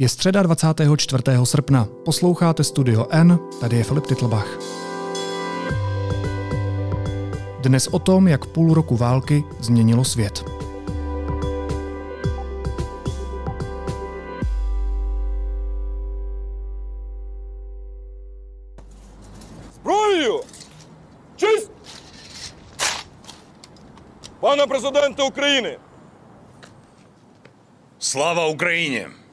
Je středa 24. srpna. Posloucháte Studio N, tady je Filip Titlbach. Dnes o tom, jak půl roku války změnilo svět. Zbroju! Čest! Pana prezidenta Ukrajiny! Slava Ukrajině!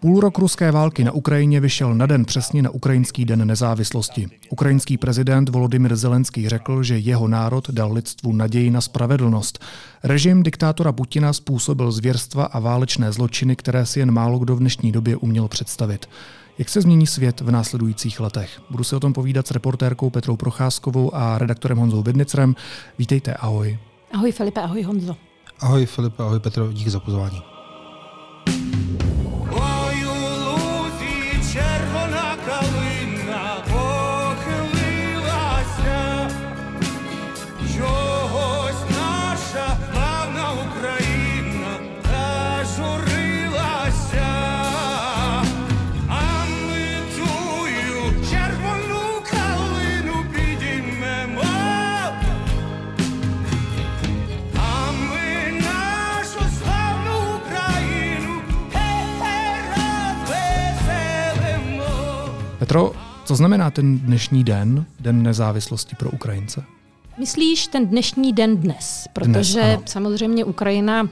Půl rok ruské války na Ukrajině vyšel na den přesně na Ukrajinský den nezávislosti. Ukrajinský prezident Volodymyr Zelenský řekl, že jeho národ dal lidstvu naději na spravedlnost. Režim diktátora Putina způsobil zvěrstva a válečné zločiny, které si jen málo kdo v dnešní době uměl představit. Jak se změní svět v následujících letech? Budu se o tom povídat s reportérkou Petrou Procházkovou a redaktorem Honzou Vidnicerem. Vítejte, ahoj. Ahoj Filipe, ahoj Honzo. Ahoj Filipe, ahoj Petro, díky za pozvání. Co znamená ten dnešní den, Den nezávislosti pro Ukrajince? Myslíš ten dnešní den dnes? Protože Dnes, ano. samozřejmě Ukrajina uh,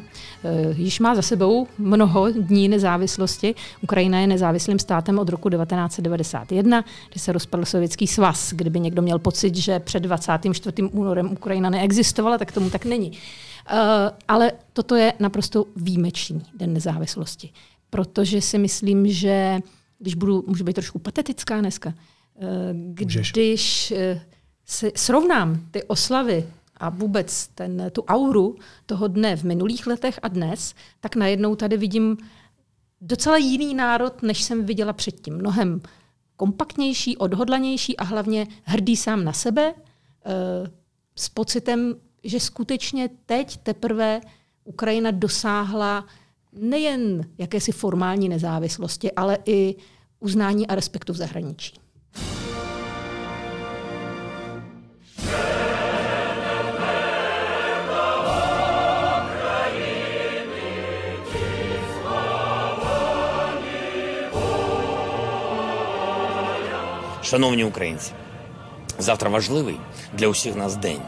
již má za sebou mnoho dní nezávislosti. Ukrajina je nezávislým státem od roku 1991, kdy se rozpadl Sovětský svaz. Kdyby někdo měl pocit, že před 24. únorem Ukrajina neexistovala, tak tomu tak není. Uh, ale toto je naprosto výjimečný den nezávislosti. Protože si myslím, že když budu, můžu být trošku patetická dneska, eh, Můžeš. když eh, si srovnám ty oslavy a vůbec ten, tu auru toho dne v minulých letech a dnes, tak najednou tady vidím docela jiný národ, než jsem viděla předtím. Mnohem kompaktnější, odhodlanější a hlavně hrdý sám na sebe, eh, s pocitem, že skutečně teď teprve Ukrajina dosáhla nejen jakési formální nezávislosti, ale i uznání a respektu v zahraničí. Шановні українці, завтра важливий для усіх нас день.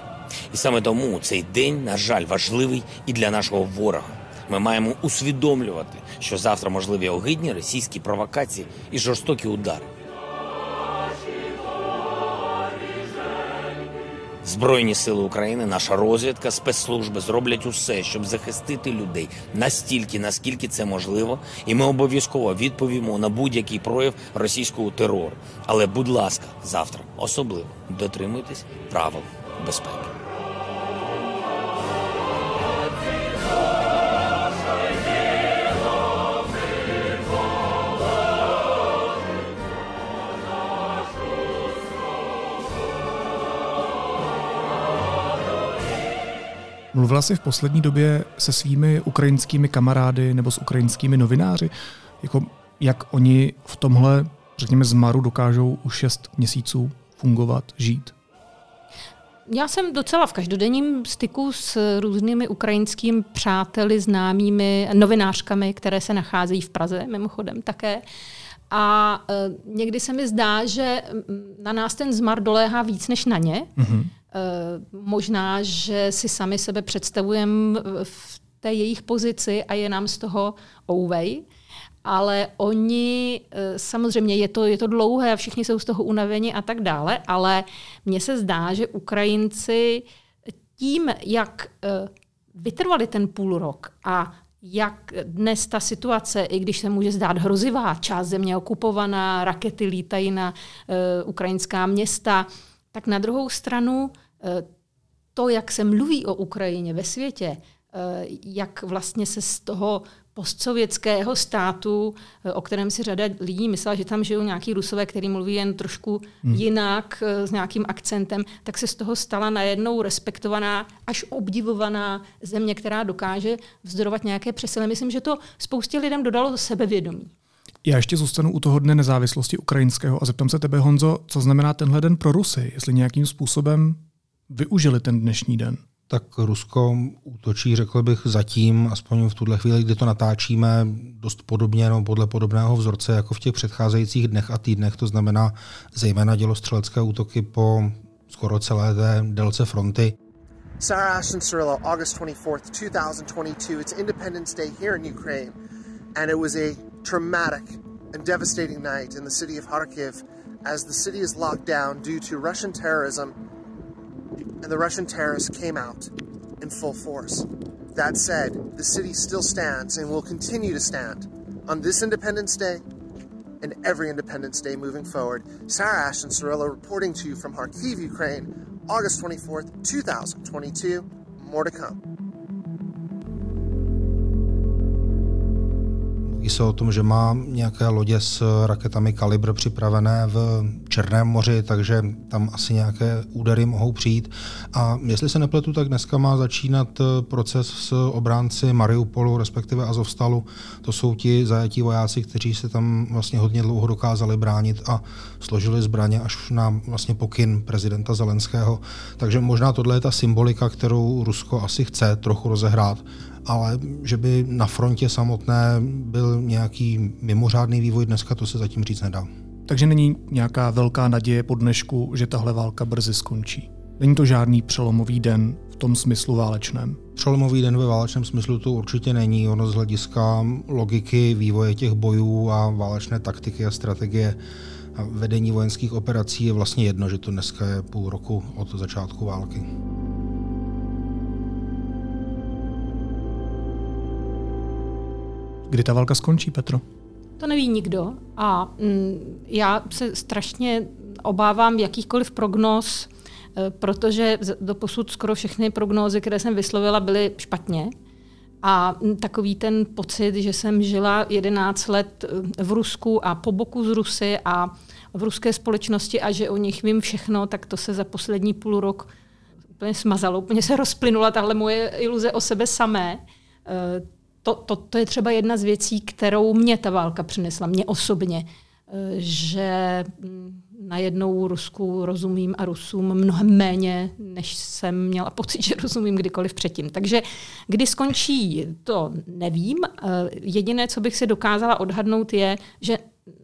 І саме тому цей день, на жаль, важливий і для нашого ворога. Ми маємо усвідомлювати, що завтра можливі огидні російські провокації і жорстокі удари. Збройні сили України, наша розвідка, спецслужби зроблять усе, щоб захистити людей настільки, наскільки це можливо, і ми обов'язково відповімо на будь-який прояв російського терору. Але, будь ласка, завтра особливо дотримуйтесь правил безпеки. Mluvila jsi v poslední době se svými ukrajinskými kamarády nebo s ukrajinskými novináři, jako jak oni v tomhle, řekněme, zmaru dokážou už šest měsíců fungovat, žít? Já jsem docela v každodenním styku s různými ukrajinskými přáteli, známými, novinářkami, které se nacházejí v Praze, mimochodem také. A e, někdy se mi zdá, že na nás ten zmar doléhá víc než na ně. Mm-hmm. E, možná, že si sami sebe představujeme v té jejich pozici a je nám z toho ouvej. Ale oni, e, samozřejmě je to, je to dlouhé a všichni jsou z toho unaveni a tak dále, ale mně se zdá, že Ukrajinci tím, jak vytrvali ten půl rok a jak dnes ta situace, i když se může zdát hrozivá, část země okupovaná, rakety lítají na uh, ukrajinská města, tak na druhou stranu uh, to, jak se mluví o Ukrajině ve světě, uh, jak vlastně se z toho postsovětského státu, eh, o kterém si řada lidí myslela, že tam žijou nějaký rusové, který mluví jen trošku hmm. jinak, eh, s nějakým akcentem, tak se z toho stala najednou respektovaná, až obdivovaná země, která dokáže vzdorovat nějaké přesile. Myslím, že to spoustě lidem dodalo sebevědomí. Já ještě zůstanu u toho dne nezávislosti ukrajinského a zeptám se tebe, Honzo, co znamená tenhle den pro Rusy, jestli nějakým způsobem využili ten dnešní den. Tak Rusko útočí, řekl bych, zatím, aspoň v tuhle chvíli, kdy to natáčíme, dost podobně, no, podle podobného vzorce, jako v těch předcházejících dnech a týdnech, to znamená zejména dělostřelecké útoky po skoro celé té délce fronty. Sarah Ashton Cirillo, August 24th, 2022. It's Independence Day here in Ukraine, and it was a traumatic and devastating night in the city of Kharkiv as the city is locked down due to Russian terrorism, and the Russian terrorists came out in full force. That said, the city still stands and will continue to stand on this Independence Day and every Independence Day moving forward. Sarah Ashton Cirillo reporting to you from Kharkiv, Ukraine, August 24th, 2022. More to come. Mluví se o tom, že má nějaké lodě s raketami Kalibr připravené v Černém moři, takže tam asi nějaké údery mohou přijít. A jestli se nepletu, tak dneska má začínat proces s obránci Mariupolu, respektive Azovstalu. To jsou ti zajatí vojáci, kteří se tam vlastně hodně dlouho dokázali bránit a složili zbraně až na vlastně pokyn prezidenta Zelenského. Takže možná tohle je ta symbolika, kterou Rusko asi chce trochu rozehrát ale že by na frontě samotné byl nějaký mimořádný vývoj dneska, to se zatím říct nedá. Takže není nějaká velká naděje po dnešku, že tahle válka brzy skončí. Není to žádný přelomový den v tom smyslu válečném. Přelomový den ve válečném smyslu to určitě není. Ono z hlediska logiky vývoje těch bojů a válečné taktiky a strategie a vedení vojenských operací je vlastně jedno, že to dneska je půl roku od začátku války. Kdy ta válka skončí, Petro? To neví nikdo a mm, já se strašně obávám jakýchkoliv prognóz, eh, protože do posud skoro všechny prognózy, které jsem vyslovila, byly špatně. A mm, takový ten pocit, že jsem žila 11 let eh, v Rusku a po boku z Rusy a v ruské společnosti a že o nich vím všechno, tak to se za poslední půl rok úplně smazalo, úplně se rozplynula tahle moje iluze o sebe samé. To, to, to je třeba jedna z věcí, kterou mě ta válka přinesla, mě osobně, eh, že mm, najednou Rusku rozumím a Rusům mnohem méně, než jsem měla pocit, že rozumím kdykoliv předtím. Takže kdy skončí, to nevím. Eh, jediné, co bych si dokázala odhadnout, je, že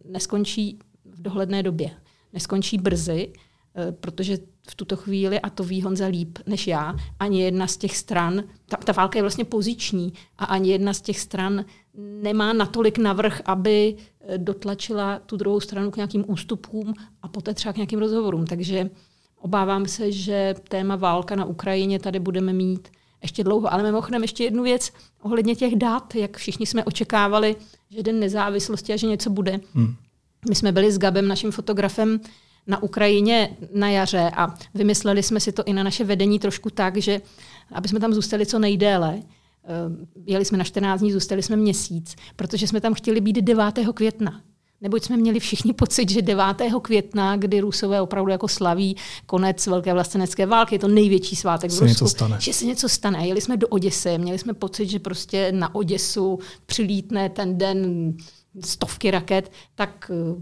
neskončí v dohledné době. Neskončí brzy, eh, protože v tuto chvíli, a to ví Honza líp než já, ani jedna z těch stran, ta, ta válka je vlastně poziční, a ani jedna z těch stran nemá natolik navrh, aby eh, dotlačila tu druhou stranu k nějakým ústupům a poté třeba k nějakým rozhovorům. Takže obávám se, že téma válka na Ukrajině tady budeme mít ještě dlouho. Ale mimochodem ještě jednu věc ohledně těch dat, jak všichni jsme očekávali, že den nezávislosti a že něco bude. Hmm. My jsme byli s Gabem, naším fotografem, na Ukrajině na jaře a vymysleli jsme si to i na naše vedení trošku tak, že aby jsme tam zůstali co nejdéle, eh, jeli jsme na 14 dní, zůstali jsme měsíc, protože jsme tam chtěli být 9. května. Neboť jsme měli všichni pocit, že 9. května, kdy Rusové opravdu jako slaví konec Velké vlastenecké války, je to největší svátek v Se Rusku, něco stane. že se něco stane. Jeli jsme do Oděsy, měli jsme pocit, že prostě na Oděsu přilítne ten den stovky raket, tak eh,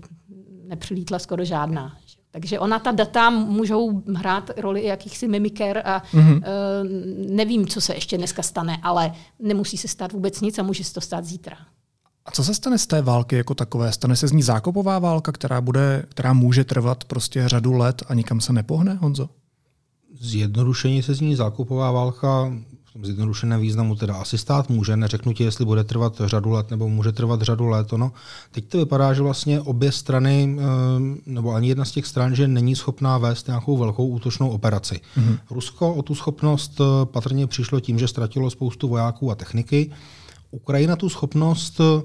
nepřilítla skoro žádná. Takže ona ta data můžou hrát roli jakýchsi mimiker a mm-hmm. uh, nevím, co se ještě dneska stane, ale nemusí se stát vůbec nic a může se to stát zítra. A co se stane z té války jako takové? Stane se z ní zákopová válka, která, bude, která může trvat prostě řadu let a nikam se nepohne, Honzo? Zjednodušeně se z ní zákupová válka tom zjednodušeném významu teda asi stát může, neřeknu ti, jestli bude trvat řadu let nebo může trvat řadu let. No. Teď to vypadá, že vlastně obě strany, eh, nebo ani jedna z těch stran, že není schopná vést nějakou velkou útočnou operaci. Mm-hmm. Rusko o tu schopnost eh, patrně přišlo tím, že ztratilo spoustu vojáků a techniky. Ukrajina tu schopnost eh,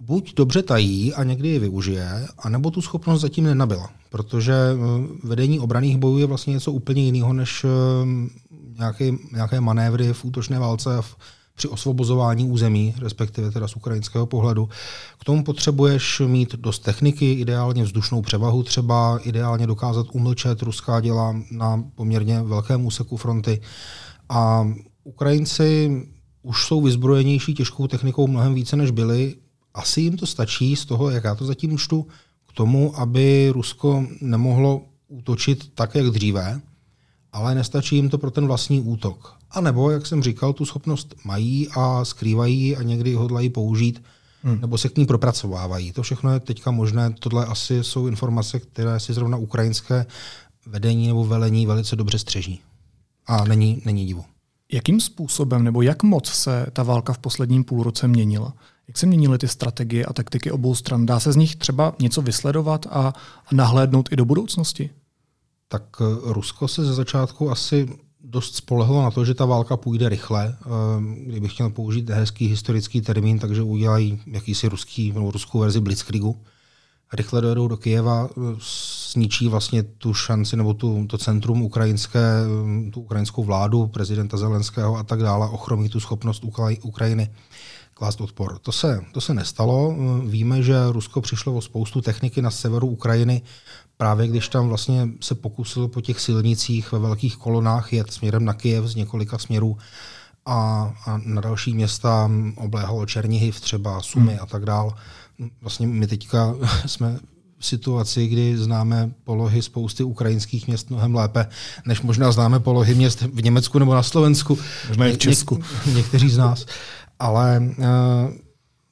buď dobře tají a někdy ji využije, anebo tu schopnost zatím nenabila. Protože vedení obraných bojů je vlastně něco úplně jiného než nějaké, nějaké manévry v útočné válce v, při osvobozování území, respektive teda z ukrajinského pohledu. K tomu potřebuješ mít dost techniky, ideálně vzdušnou převahu třeba, ideálně dokázat umlčet ruská děla na poměrně velkém úseku fronty. A Ukrajinci už jsou vyzbrojenější těžkou technikou mnohem více, než byli, asi jim to stačí z toho, jak já to zatím čtu, k tomu, aby Rusko nemohlo útočit tak, jak dříve, ale nestačí jim to pro ten vlastní útok. A nebo, jak jsem říkal, tu schopnost mají a skrývají a někdy hodlají použít, hmm. nebo se k ní propracovávají. To všechno je teďka možné. Tohle asi jsou informace, které si zrovna ukrajinské vedení nebo velení velice dobře střeží. A není, není divu. Jakým způsobem nebo jak moc se ta válka v posledním půlroce měnila? Jak se měnily ty strategie a taktiky obou stran? Dá se z nich třeba něco vysledovat a, a nahlédnout i do budoucnosti? Tak eh, Rusko se ze začátku asi dost spolehlo na to, že ta válka půjde rychle. Eh, Kdybych chtěl použít hezký historický termín, takže udělají jakýsi ruský, nebo ruskou verzi Blitzkriegu. Rychle dojedou do Kijeva, eh, zničí vlastně tu šanci nebo tu, to centrum ukrajinské, eh, tu ukrajinskou vládu, prezidenta Zelenského a tak dále, ochromí tu schopnost Ukraj- Ukrajiny klást odpor. To se, to se nestalo. Víme, že Rusko přišlo o spoustu techniky na severu Ukrajiny, právě když tam vlastně se pokusilo po těch silnicích ve velkých kolonách jet směrem na Kyjev z několika směrů a, a na další města obléhalo Černihiv, třeba Sumy hmm. a tak dál. Vlastně my teďka jsme v situaci, kdy známe polohy spousty ukrajinských měst mnohem lépe, než možná známe polohy měst v Německu nebo na Slovensku. Možná i v Česku. Něk- někteří z nás. Ale uh,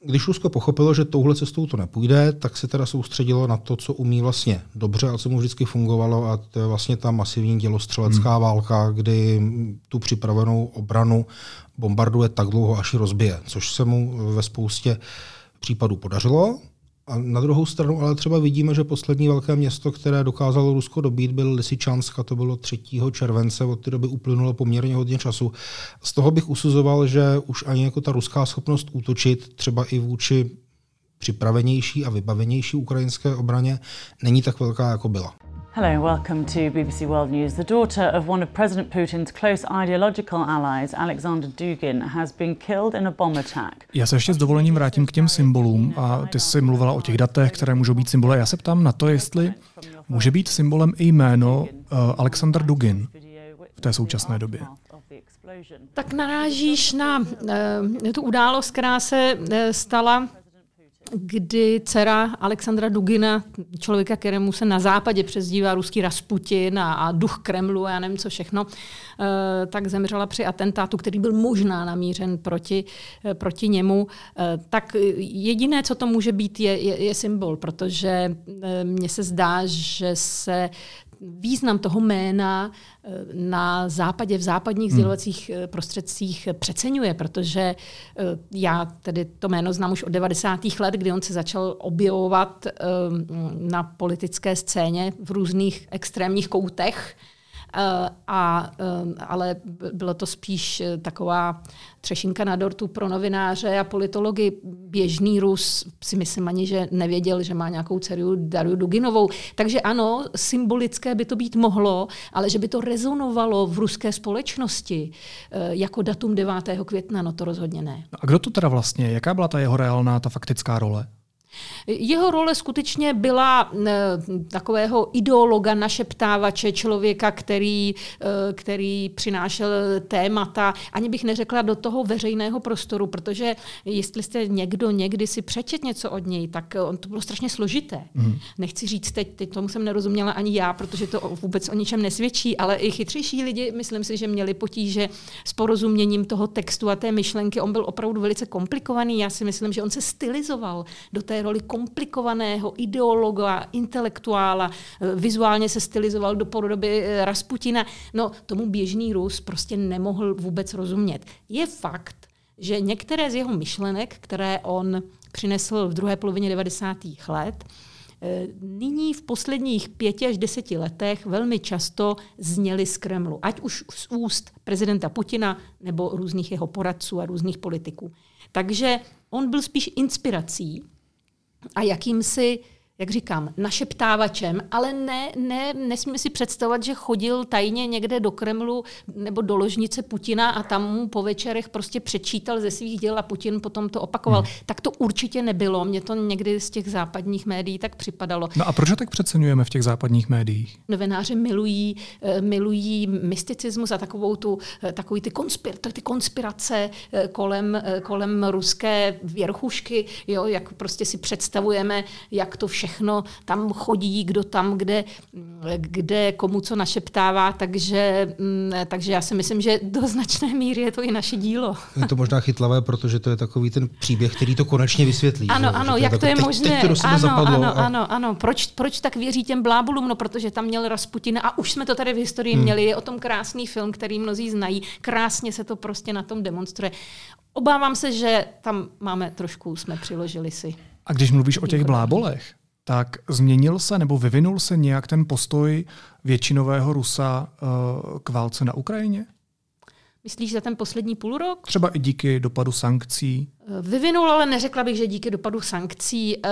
když Rusko pochopilo, že touhle cestou to nepůjde, tak se teda soustředilo na to, co umí vlastně dobře a co mu vždycky fungovalo a to je vlastně ta masivní dělostřelecká hmm. válka, kdy tu připravenou obranu bombarduje tak dlouho, až ji rozbije, což se mu ve spoustě případů podařilo. A na druhou stranu ale třeba vidíme, že poslední velké město, které dokázalo Rusko dobít, byl Lysyčansk a to bylo 3. července, od té doby uplynulo poměrně hodně času. Z toho bych usuzoval, že už ani jako ta ruská schopnost útočit třeba i vůči připravenější a vybavenější ukrajinské obraně není tak velká, jako byla. Hello and welcome to BBC World News. The daughter of one of President Putin's close ideological allies, Alexander Dugin, has been killed in a bomb attack. Já se ještě s dovolením vrátím k těm symbolům a ty jsi mluvila o těch datech, které můžou být symboly. Já se ptám na to, jestli může být symbolem i jméno uh, Alexander Dugin v té současné době. Tak narážíš na uh, tu událost, která se uh, stala kdy dcera Alexandra Dugina, člověka, kterému se na západě přezdívá ruský Rasputin a, a duch Kremlu a já nevím co všechno, eh, tak zemřela při atentátu, který byl možná namířen proti, eh, proti němu. Eh, tak jediné, co to může být, je, je, je symbol, protože mně se zdá, že se význam toho jména na západě, v západních sdělovacích prostředcích přeceňuje, protože já tedy to jméno znám už od 90. let, kdy on se začal objevovat na politické scéně v různých extrémních koutech. A, ale bylo to spíš taková třešinka na dortu pro novináře a politology. Běžný Rus si myslím ani, že nevěděl, že má nějakou dceru Daru Duginovou. Takže ano, symbolické by to být mohlo, ale že by to rezonovalo v ruské společnosti jako datum 9. května, no to rozhodně ne. A kdo to teda vlastně? Jaká byla ta jeho reálná, ta faktická role? Jeho role skutečně byla e, takového ideologa, našeptávače, člověka, který, e, který přinášel témata, ani bych neřekla do toho veřejného prostoru, protože jestli jste někdo někdy si přečet něco od něj, tak on to bylo strašně složité. Mm. Nechci říct teď, teď tomu jsem nerozuměla ani já, protože to vůbec o ničem nesvědčí, ale i chytřejší lidi, myslím si, že měli potíže s porozuměním toho textu a té myšlenky. On byl opravdu velice komplikovaný. Já si myslím, že on se stylizoval do té roli komplikovaného ideologa, intelektuála, vizuálně se stylizoval do podoby Rasputina. No, tomu běžný Rus prostě nemohl vůbec rozumět. Je fakt, že některé z jeho myšlenek, které on přinesl v druhé polovině 90. let, nyní v posledních pěti až deseti letech velmi často zněly z Kremlu, ať už z úst prezidenta Putina nebo různých jeho poradců a různých politiků. Takže on byl spíš inspirací a jakýmsi jak říkám, našeptávačem, ale ne, ne, nesmíme si představovat, že chodil tajně někde do Kremlu nebo do ložnice Putina a tam mu po večerech prostě přečítal ze svých děl a Putin potom to opakoval. Hmm. Tak to určitě nebylo. Mně to někdy z těch západních médií tak připadalo. No a proč ho tak přeceňujeme v těch západních médiích? Novináři milují, eh, milují mysticismus a takovou tu, eh, takový ty, konspir, ty konspirace eh, kolem, kolem ruské věrchušky, jo, jak prostě si představujeme, jak to všechno tam chodí, kdo tam, kde, kde komu co našeptává, takže, mm, takže já si myslím, že do značné míry je to i naše dílo. Je to možná chytlavé, protože to je takový ten příběh, který to konečně vysvětlí. Ano, že? ano, Že jak to je teď, možné. Teď to do sebe ano, zapadlo. ano, a- ano, ano. Proč, proč tak věří těm blábolům? No, protože tam měl Rasputina a už jsme to tady v historii hmm. měli. Je o tom krásný film, který mnozí znají. Krásně se to prostě na tom demonstruje. Obávám se, že tam máme trošku, jsme přiložili si. A když mluvíš o těch blábolech, tak změnil se nebo vyvinul se nějak ten postoj většinového Rusa eh, k válce na Ukrajině? Myslíš za ten poslední půl rok? Třeba i díky dopadu sankcí. Vyvinul, ale neřekla bych, že díky dopadu sankcí. Eh,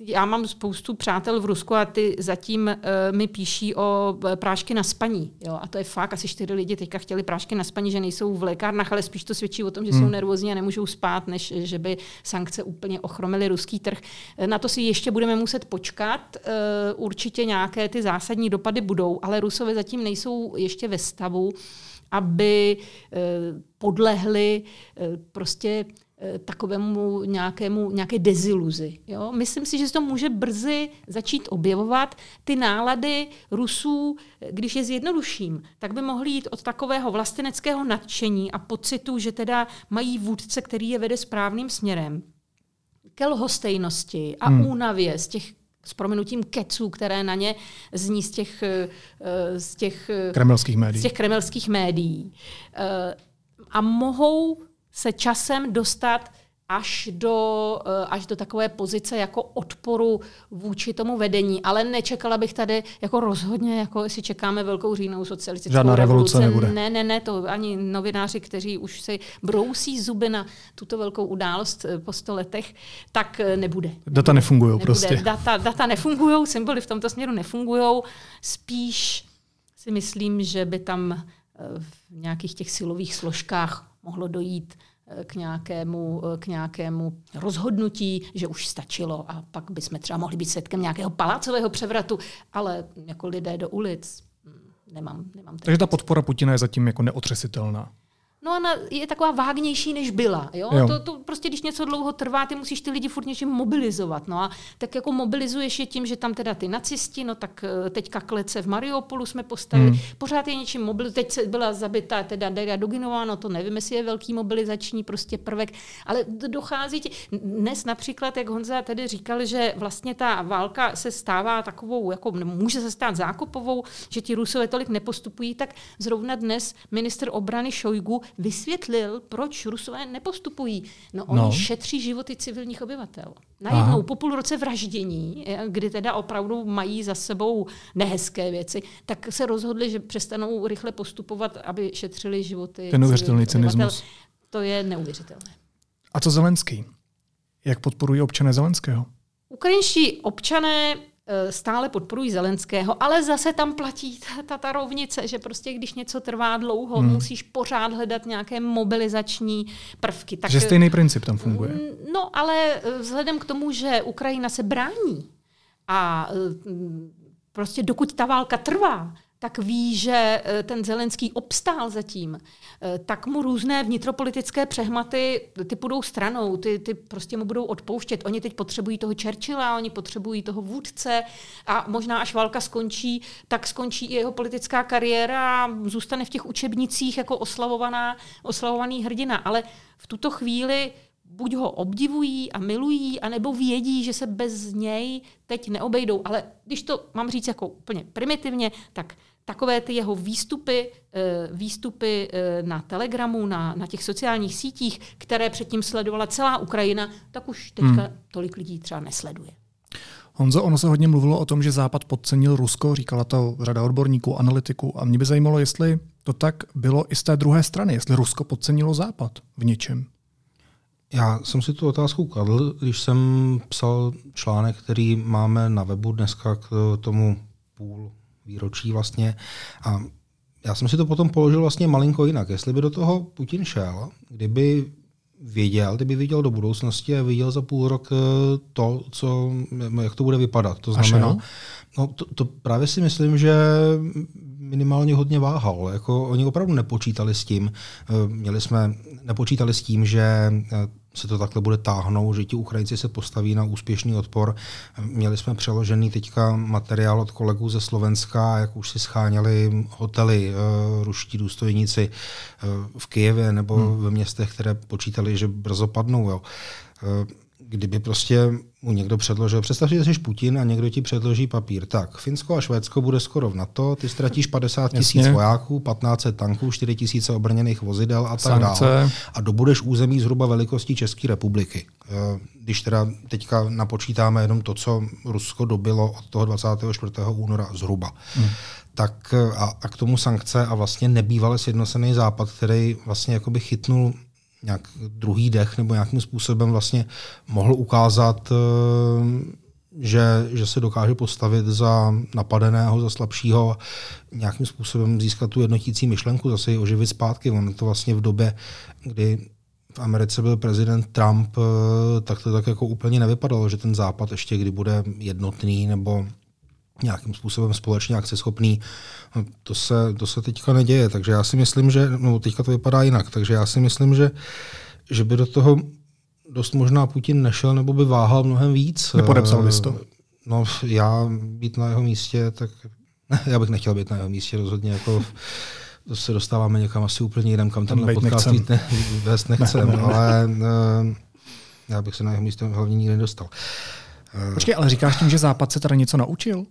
Já mám spoustu přátel v Rusku a ty zatím eh, mi píší o eh, prášky na spaní. Jo? A to je fakt, asi čtyři lidi teďka chtěli prášky na spaní, že nejsou v lékárnách, ale spíš to svědčí o tom, že hmm. jsou nervózní a nemůžou spát, než že by sankce úplně ochromily ruský trh. Eh, Na to si ještě budeme muset počkat. Eh, Určitě nějaké ty zásadní dopady budou, ale Rusové zatím nejsou ještě ve stavu, aby eh, podlehli eh, prostě eh, takovému nějakému, nějaké deziluzi. Jo? Myslím si, že se to může brzy začít objevovat. Ty nálady Rusů, když je zjednoduším, tak by mohly jít od takového vlasteneckého nadšení a pocitu, že teda mají vůdce, který je vede správným směrem, ke lhostejnosti a hmm. únavě z těch s prominutím keců, které na ně zní z těch, eh, z těch eh, Kremelských médií. z těch kremelských médií. Eh, A mohou se časem dostat až do, eh, až do takové pozice jako odporu vůči tomu vedení. Ale nečekala bych tady jako rozhodně, jako si čekáme velkou říjnou socialistickou Žádná revoluce nebude. Ne, ne, ne, to ani novináři, kteří už si brousí zuby na tuto velkou událost eh, po sto letech, tak eh, nebude. Data nefungují prostě. Data, data nefungují, symboly v tomto směru nefungují. Spíš si myslím, že by tam v nějakých těch silových složkách mohlo dojít k nějakému, eh, k nějakému rozhodnutí, že už stačilo a pak bychom třeba mohli být svědkem nějakého palácového převratu, ale jako lidé do ulic hm, nemám, nemám Takže ta podpora Putina je zatím jako neotřesitelná. No ona je taková vágnější, než byla. Jo? Jo. To, to prostě, když něco dlouho trvá, ty musíš ty lidi furt něčím mobilizovat. No a tak jako mobilizuješ je tím, že tam teda ty nacisti, no tak eh, teďka klece v Mariupolu jsme postavili, hmm. pořád je něčím mobil. Teď se byla zabita teda Daria Duginová, no to nevím, jestli je velký mobilizační prostě prvek, ale dochází ti. Dnes například, jak Honza tady říkal, že vlastně ta válka se stává takovou, jako může se stát zákopovou, že ti Rusové tolik nepostupují, tak zrovna dnes minister obrany Šojgu vysvětlil, proč Rusové nepostupují. No oni No. šetří životy civilních obyvatel. Najednou Aha. po půl roce vraždění, eh, kdy teda opravdu mají za sebou nehezké věci, tak se rozhodli, že přestanou rychle postupovat, aby šetřili životy Ten neuvěřitelný cynismus. To je neuvěřitelné. A co Zelenský? Jak podporují občané Zelenského? Ukrajinští občané stále podporují Zelenského, ale zase tam platí ta, ta, ta rovnice, že prostě když něco trvá dlouho, hmm. musíš pořád hledat nějaké mobilizační prvky. Tak, Takže stejný princip tam funguje. No, ale eh, vzhledem k tomu, že Ukrajina se brání a eh, prostě dokud ta válka trvá, tak ví, že eh, ten Zelenský obstál zatím, eh, tak mu různé vnitropolitické přehmaty, ty půjdou stranou, ty, ty prostě mu budou odpouštět. Oni teď potřebují toho Churchilla, oni potřebují toho vůdce a možná až válka skončí, tak skončí i jeho politická kariéra zůstane v těch učebnicích jako oslavovaná, oslavovaný hrdina. Ale v tuto chvíli buď ho obdivují a milují, anebo vědí, že se bez něj teď neobejdou. Ale když to mám říct jako úplně primitivně, tak takové ty jeho výstupy, eh, výstupy eh, na Telegramu, na, na těch sociálních sítích, které předtím sledovala celá Ukrajina, tak už teďka hmm. tolik lidí třeba nesleduje. Honzo, ono se hodně mluvilo o tom, že Západ podcenil Rusko, říkala to řada odborníků, analytiků a mě by zajímalo, jestli to tak bylo i z té druhé strany, jestli Rusko podcenilo Západ v něčem. Já jsem si tu otázku kladl, když jsem psal článek, který máme na webu dneska k tomu půl výročí vlastně. A já jsem si to potom položil vlastně malinko jinak. Jestli by do toho Putin šel, kdyby věděl, kdyby viděl do budoucnosti a viděl za půl rok eh, to, co, jak to bude vypadat. To znamená, no, to, to právě si myslím, že minimálně hodně váhal. Jako oni opravdu nepočítali s tím, eh, měli jsme, nepočítali s tím, že eh, se to takhle bude táhnout, že ti Ukrajinci se postaví na úspěšný odpor. Měli jsme přeložený teďka materiál od kolegů ze Slovenska, jak už si scháněli hotely uh, ruští důstojníci uh, v Kijevě nebo hmm. ve městech, které počítali, že brzo padnou. Jo. Uh, kdyby prostě mu někdo předložil, představ si, že jsi Putin a někdo ti předloží papír. Tak, Finsko a Švédsko bude skoro v NATO, ty ztratíš 50 tisíc vojáků, 15 tanků, 4 tisíce obrněných vozidel a tak dále. A dobudeš území zhruba velikosti České republiky. Eh, Když teda teďka napočítáme jenom to, co Rusko dobilo od toho 24. února zhruba. Hmm. Tak eh, a, a k tomu sankce a vlastně nebývalé sjednocený západ, který vlastně jakoby chytnul nějak druhý dech nebo nějakým způsobem vlastně mohl ukázat, eh, že, že se dokáže postavit za napadeného, za slabšího, nějakým způsobem získat tu jednotící myšlenku, zase ji oživit zpátky. On to vlastně v době, kdy v Americe byl prezident Trump, eh, tak to tak jako úplně nevypadalo, že ten západ ještě kdy bude jednotný nebo nějakým způsobem společně akceschopný. No, To se, to se teďka neděje, takže já si myslím, že no, teďka to vypadá jinak, takže já si myslím, že, že by do toho dost možná Putin nešel nebo by váhal mnohem víc. Nepodepsal bys to? No, já být na jeho místě, tak já bych nechtěl být na jeho místě rozhodně. Jako, to se dostáváme někam asi úplně jinam, kam Tam tenhle být podcast nechcem. jít ne, vést nechcem, Ne, ne, ne. ale eh, já bych se na jeho místě hlavně nikdy nedostal. Počkej, ale říkáš tím, že Západ se teda něco naučil?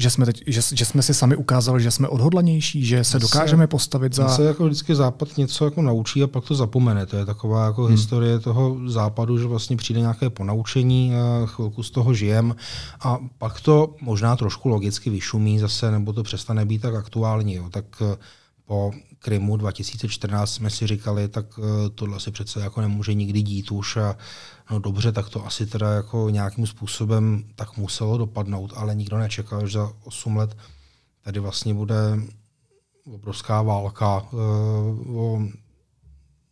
Že jsme, teď, že, že jsme si sami ukázali, že jsme odhodlanější, že se dokážeme postavit za... Se jako vždycky západ něco jako naučí a pak to zapomene. To je taková jako hmm. historie toho západu, že vlastně přijde nějaké ponaučení, a chvilku z toho žijem a pak to možná trošku logicky vyšumí zase, nebo to přestane být tak aktuální. Jo. Tak eh, po Krymu 2014 jsme si říkali, tak eh, tohle se přece jako nemůže nikdy dít už a no dobře, tak to asi teda jako nějakým způsobem tak muselo dopadnout, ale nikdo nečekal, že za 8 let tady vlastně bude obrovská válka uh, o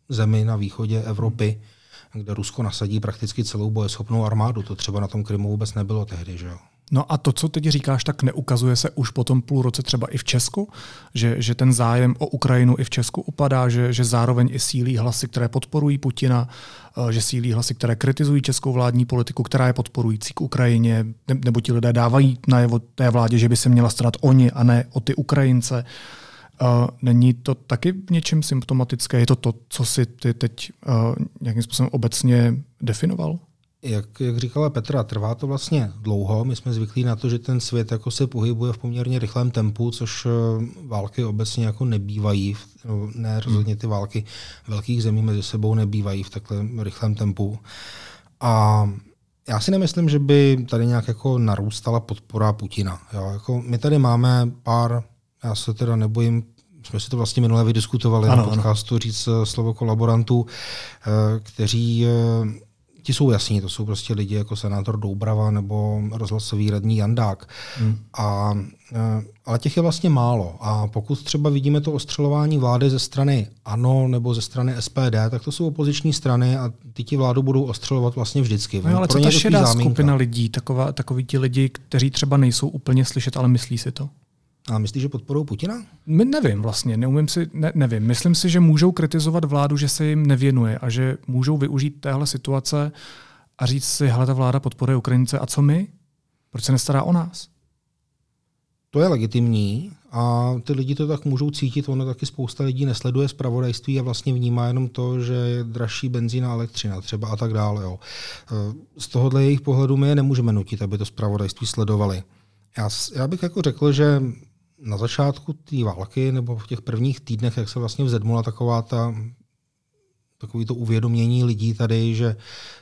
zemi na východě Evropy, kde Rusko nasadí prakticky celou bojeschopnou armádu. To třeba na tom Krymu vůbec nebylo tehdy. Že jo? No a to, co teď říkáš, tak neukazuje se už po tom půl roce třeba i v Česku, že, že ten zájem o Ukrajinu i v Česku upadá, že, že zároveň i sílí hlasy, které podporují Putina, eh, že sílí hlasy, které kritizují českou vládní politiku, která je podporující k Ukrajině, ne- nebo ti lidé dávají najevo té vládě, že by se měla starat oni a ne o ty Ukrajince. Uh, není to taky v něčem symptomatické? Je to to, co si ty teď uh, nějakým způsobem obecně definoval? Jak, jak říkala Petra, trvá to vlastně dlouho. My jsme zvyklí na to, že ten svět jako se pohybuje v poměrně rychlém tempu, což eh, války obecně jako nebývají. No, Ne rozhodně ty války velkých zemí mezi sebou nebývají v takhle rychlém tempu. A já si nemyslím, že by tady nějak jako narůstala podpora Putina. Jo, jako my tady máme pár, já se teda nebojím, jsme si to vlastně minule vydiskutovali Ano, na ano. podcastu říct eh, slovo kolaborantů, eh, kteří ti jsou jasní, to jsou prostě lidi jako senátor Doubrava nebo rozhlasový radní Jandák. Hmm. A, eh, ale těch je vlastně málo. A pokud třeba vidíme to ostřelování vlády ze strany ANO nebo ze strany SPD, tak to jsou opoziční strany a ty ti vládu budou ostřelovat vlastně vždycky. No, ale Pro co ta šedá skupina lidí, taková, takoví ti lidi, kteří třeba nejsou úplně slyšet, ale myslí si to? A myslíš, že podporují Putina? My nevím vlastně, neumím si, ne, nevím. Myslím si, že můžou kritizovat vládu, že se jim nevěnuje a že můžou využít téhle situace a říct si, hele, ta vláda podporuje Ukrajince a co my? Proč se nestará o nás? To je legitimní a ty lidi to tak můžou cítit. Ono taky spousta lidí nesleduje zpravodajství a vlastně vnímá jenom to, že je dražší benzín a elektřina třeba a tak dále. Jo. Eh, Z tohohle jejich pohledu my je nemůžeme nutit, aby to zpravodajství sledovali. Já, já bych jako řekl, že na začátku té války nebo v těch prvních týdnech, jak se vlastně vzedmula taková ta takový to uvědomění lidí tady, že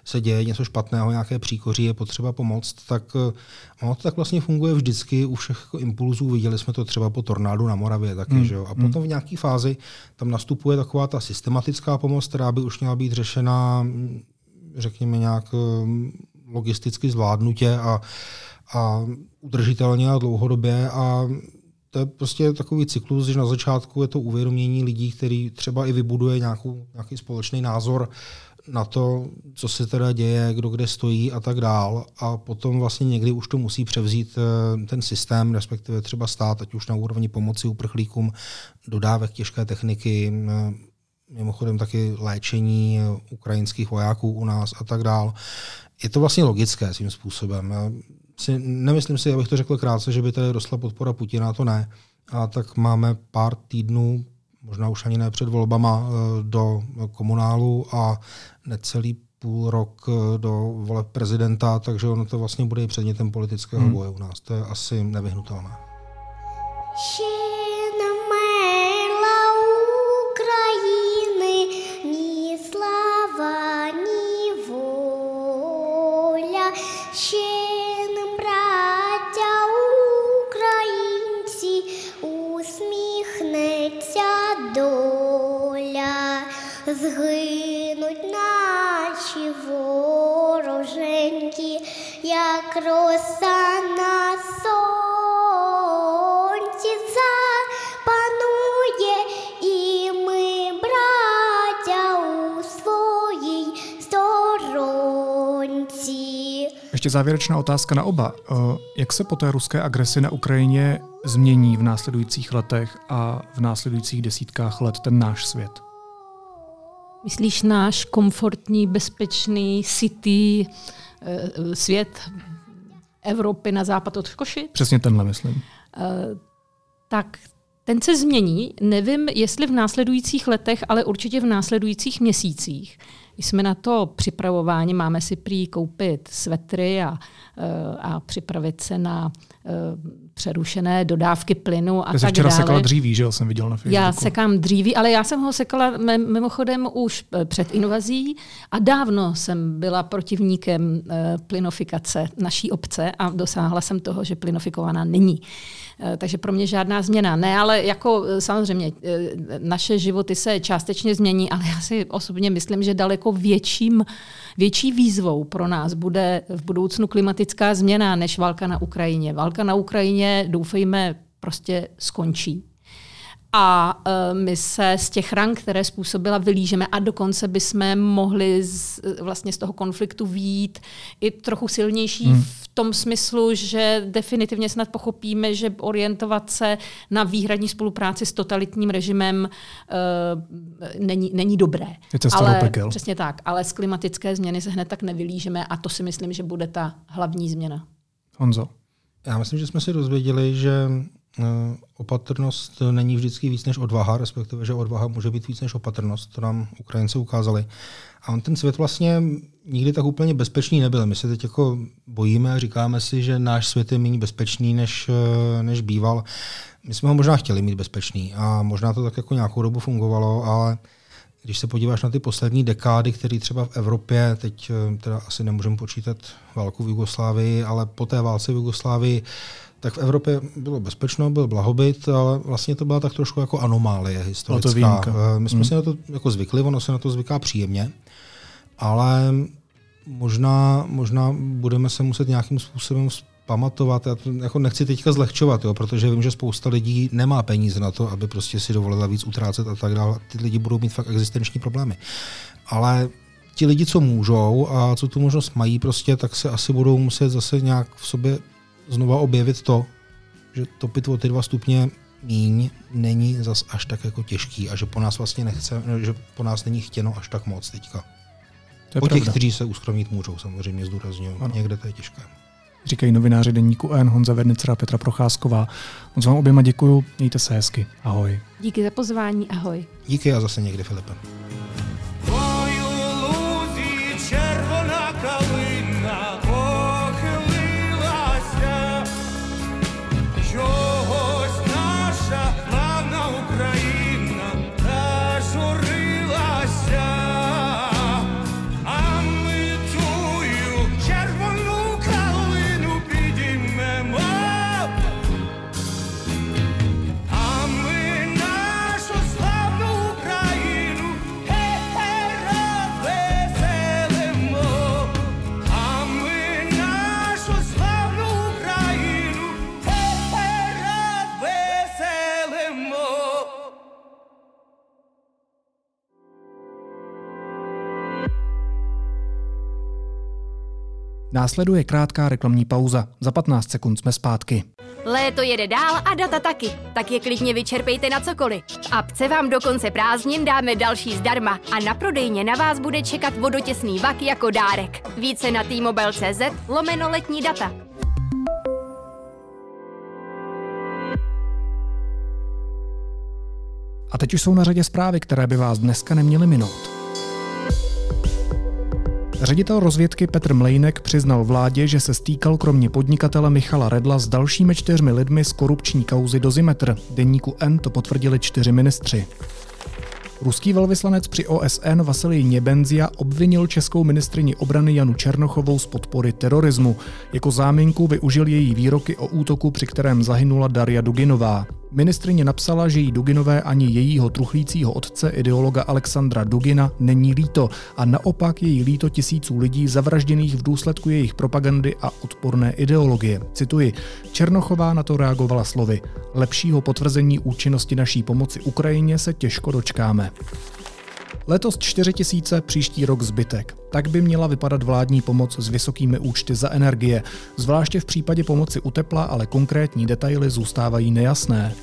se děje něco špatného, nějaké příkoří, je potřeba pomoct, tak eh, ono to tak vlastně funguje vždycky u všech jako impulzů. Viděli jsme to třeba po tornádu na Moravě taky. Hmm. Že jo? A potom v nějaké fázi tam nastupuje taková ta systematická pomoc, která by už měla být řešena, mm, řekněme, nějak eh, logisticky zvládnutě a, a udržitelně a dlouhodobě. A to je prostě takový cyklus, že na začátku je to uvědomění lidí, který třeba i vybuduje nějakou, nějaký společný názor na to, co se teda děje, kdo kde stojí a tak dál. A potom vlastně někdy už to musí převzít eh, ten systém, respektive třeba stát, ať už na úrovni pomoci uprchlíkům, dodávek těžké techniky, eh, mimochodem taky léčení eh, ukrajinských vojáků u nás a tak dál. Je to vlastně logické svým způsobem si, nemyslím si, abych to řekl krátce, že by tady rostla podpora Putina, to ne. A tak máme pár týdnů, možná už ani ne před volbama, eh, do komunálu a necelý půl rok eh, do voleb prezidenta, takže ono to vlastně bude i předmětem politického hmm. boje u nás. To je asi nevyhnutelné. Ukrajiny, ni slava, ni роса на сонці запанує, і ми, браття, у своїй сторонці. Ještě závěrečná otázka na oba. Eh, Jak se po té ruské agresi na Ukrajině změní v následujících letech a v následujících desítkách let ten náš svět? Myslíš náš komfortní, bezpečný, city eh, svět Evropy na západ od Koši? Přesně tenhle, myslím. tak ten se změní. Nevím, jestli v následujících letech, ale určitě v následujících měsících. Jsme na to připravováni, máme si prý koupit svetry a, eh, a připravit se na eh, přerušené dodávky plynu a Ty tak včera dále. sekala dříví, že jo, jsem viděl na Facebooku. Já sekám dříví, ale já jsem ho sekala mimochodem už eh, před invazí a dávno jsem byla protivníkem plynofikace naší obce a dosáhla jsem toho, že plynofikovaná není. Takže pro mě žádná změna. Ne, ale jako samozřejmě naše životy se částečně změní, ale já si osobně myslím, že daleko větším, větší výzvou pro nás bude v budoucnu klimatická změna než válka na Ukrajině. Válka na Ukrajině, doufejme, prostě skončí. A e, my se z těch ran, které způsobila, vylížeme a dokonce bychom mohli z, vlastně z toho konfliktu výjít i trochu silnější hmm. v tom smyslu, že definitivně snad pochopíme, že orientovat se na výhradní spolupráci s totalitním režimem e, není, není dobré. Je cesta ale, do pekel. Přesně tak, ale z klimatické změny se hned tak nevylížeme a to si myslím, že bude ta hlavní změna. Honzo. Já myslím, že jsme si dozvěděli, že opatrnost není vždycky víc než odvaha, respektive, že odvaha může být víc než opatrnost. To nám Ukrajinci ukázali. A on ten svět vlastně nikdy tak úplně bezpečný nebyl. My se teď jako bojíme a říkáme si, že náš svět je méně bezpečný, než, eh, než býval. My jsme ho možná chtěli mít bezpečný a možná to tak jako nějakou dobu fungovalo, ale když se podíváš na ty poslední dekády, které třeba v Evropě, teď eh, teda asi nemůžeme počítat válku v Jugoslávii, ale po té válce v Jugoslávii, tak v Evropě bylo bezpečno, byl blahobyt, ale vlastně to byla tak trošku jako anomálie historická. výjimka. Eh, My jsme Hmm. si na to jako zvykli, ono se na to zvyká příjemně, ale možná, možná budeme se muset nějakým způsobem pamatovat. Já to jako nechci teďka zlehčovat, jo, protože vím, že spousta lidí nemá peníze na to, aby prostě si dovolila víc utrácet a tak dále. Ty lidi budou mít fakt existenční problémy. Ale ti lidi, co můžou a co tu možnost mají, prostě, tak se asi budou muset zase nějak v sobě znova objevit to, že topit o ty dva stupně míň není zas až tak jako těžký a že po nás vlastně nechce, že po nás není chtěno až tak moc teďka. To je Po těch, pravda. kteří se uskromnit můžou, samozřejmě zdůrazňuji. Ano. Někde to je těžké. Říkají novináři deníku N, Honza Vernicer a Petra Procházková. Moc vám oběma děkuju, mějte se hezky. Ahoj. Díky za pozvání, ahoj. Díky a zase někdy, Filipe. Následuje krátká reklamní pauza. Za 15 sekund jsme zpátky. Léto jede dál a data taky, tak je klidně vyčerpejte na cokoliv. V apce vám do konce prázdnin dáme další zdarma a na prodejně na vás bude čekat vodotěsný vak jako dárek. Více na t-mobile.cz lomeno letní data. A teď už jsou na řadě zprávy, které by vás dneska neměly minout. Ředitel rozvědky Petr Mlejnek přiznal vládě, že se stýkal kromě podnikatele Michala Redla s dalšími čtyřmi lidmi z korupční kauzy Dozimetr. Deníku N to potvrdili čtyři ministři. Ruský velvyslanec při OSN Vasilij Něbenzia obvinil českou ministrini obrany Janu Černochovou z podpory terorismu. Jako záminku využil její výroky o útoku, při kterém zahynula Daria Duginová. Ministrině napsala, že jí Duginové ani jejího truchlícího otce, ideologa Alexandra Dugina, není líto a naopak její líto tisíců lidí zavražděných v důsledku jejich propagandy a odporné ideologie. Cituji, Černochová na to reagovala slovy. Lepšího potvrzení účinnosti naší pomoci Ukrajině se těžko dočkáme. Letos 4 tisíce, příští rok zbytek. Tak by měla vypadat vládní pomoc s vysokými účty za energie, zvláště v případě pomoci u tepla, ale konkrétní detaily zůstávají nejasné.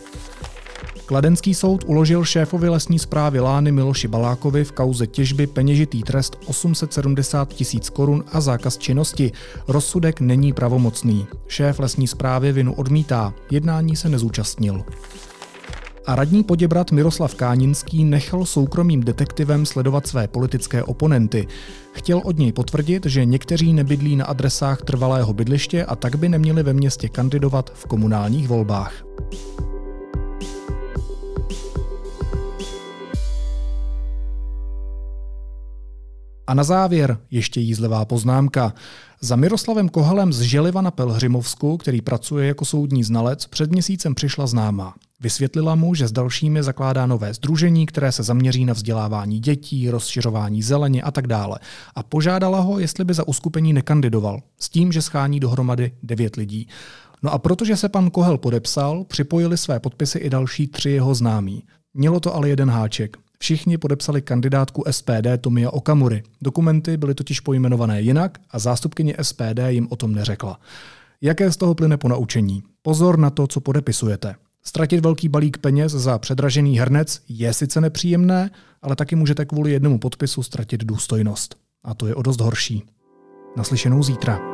Kladenský soud uložil šéfovi lesní zprávy Lány Miloši Balákovi v kauze těžby peněžitý trest 870 tisíc korun a zákaz činnosti. Rozsudek není pravomocný. Šéf lesní zprávy vinu odmítá. Jednání se nezúčastnil a radní Poděbrat Miroslav Káninský nechal soukromým detektivem sledovat své politické oponenty. Chtěl od něj potvrdit, že někteří nebydlí na adresách trvalého bydliště a tak by neměli ve městě kandidovat v komunálních volbách. A na závěr ještě jízlivá poznámka. Za Miroslavem Kohalem z Želiva na Pelhřimovsku, který pracuje jako soudní znalec, před měsícem přišla známá. Vysvětlila mu, že s dalšími zakládá nové združení, které se zaměří na vzdělávání dětí, rozšiřování zeleně a tak dále. A požádala ho, jestli by za uskupení nekandidoval, s tím, že schání dohromady devět lidí. No a protože se pan Kohel podepsal, připojili své podpisy i další tři jeho známí. Mělo to ale jeden háček. Všichni podepsali kandidátku SPD Tomia Okamury. Dokumenty byly totiž pojmenované jinak a zástupkyně SPD jim o tom neřekla. Jaké z toho plyne po naučení? Pozor na to, co podepisujete. Stratit velký balík peněz za předražený hrnec je sice nepříjemné, ale taky můžete kvůli jednomu podpisu ztratit důstojnost. A to je o dost horší. Naslyšenou zítra.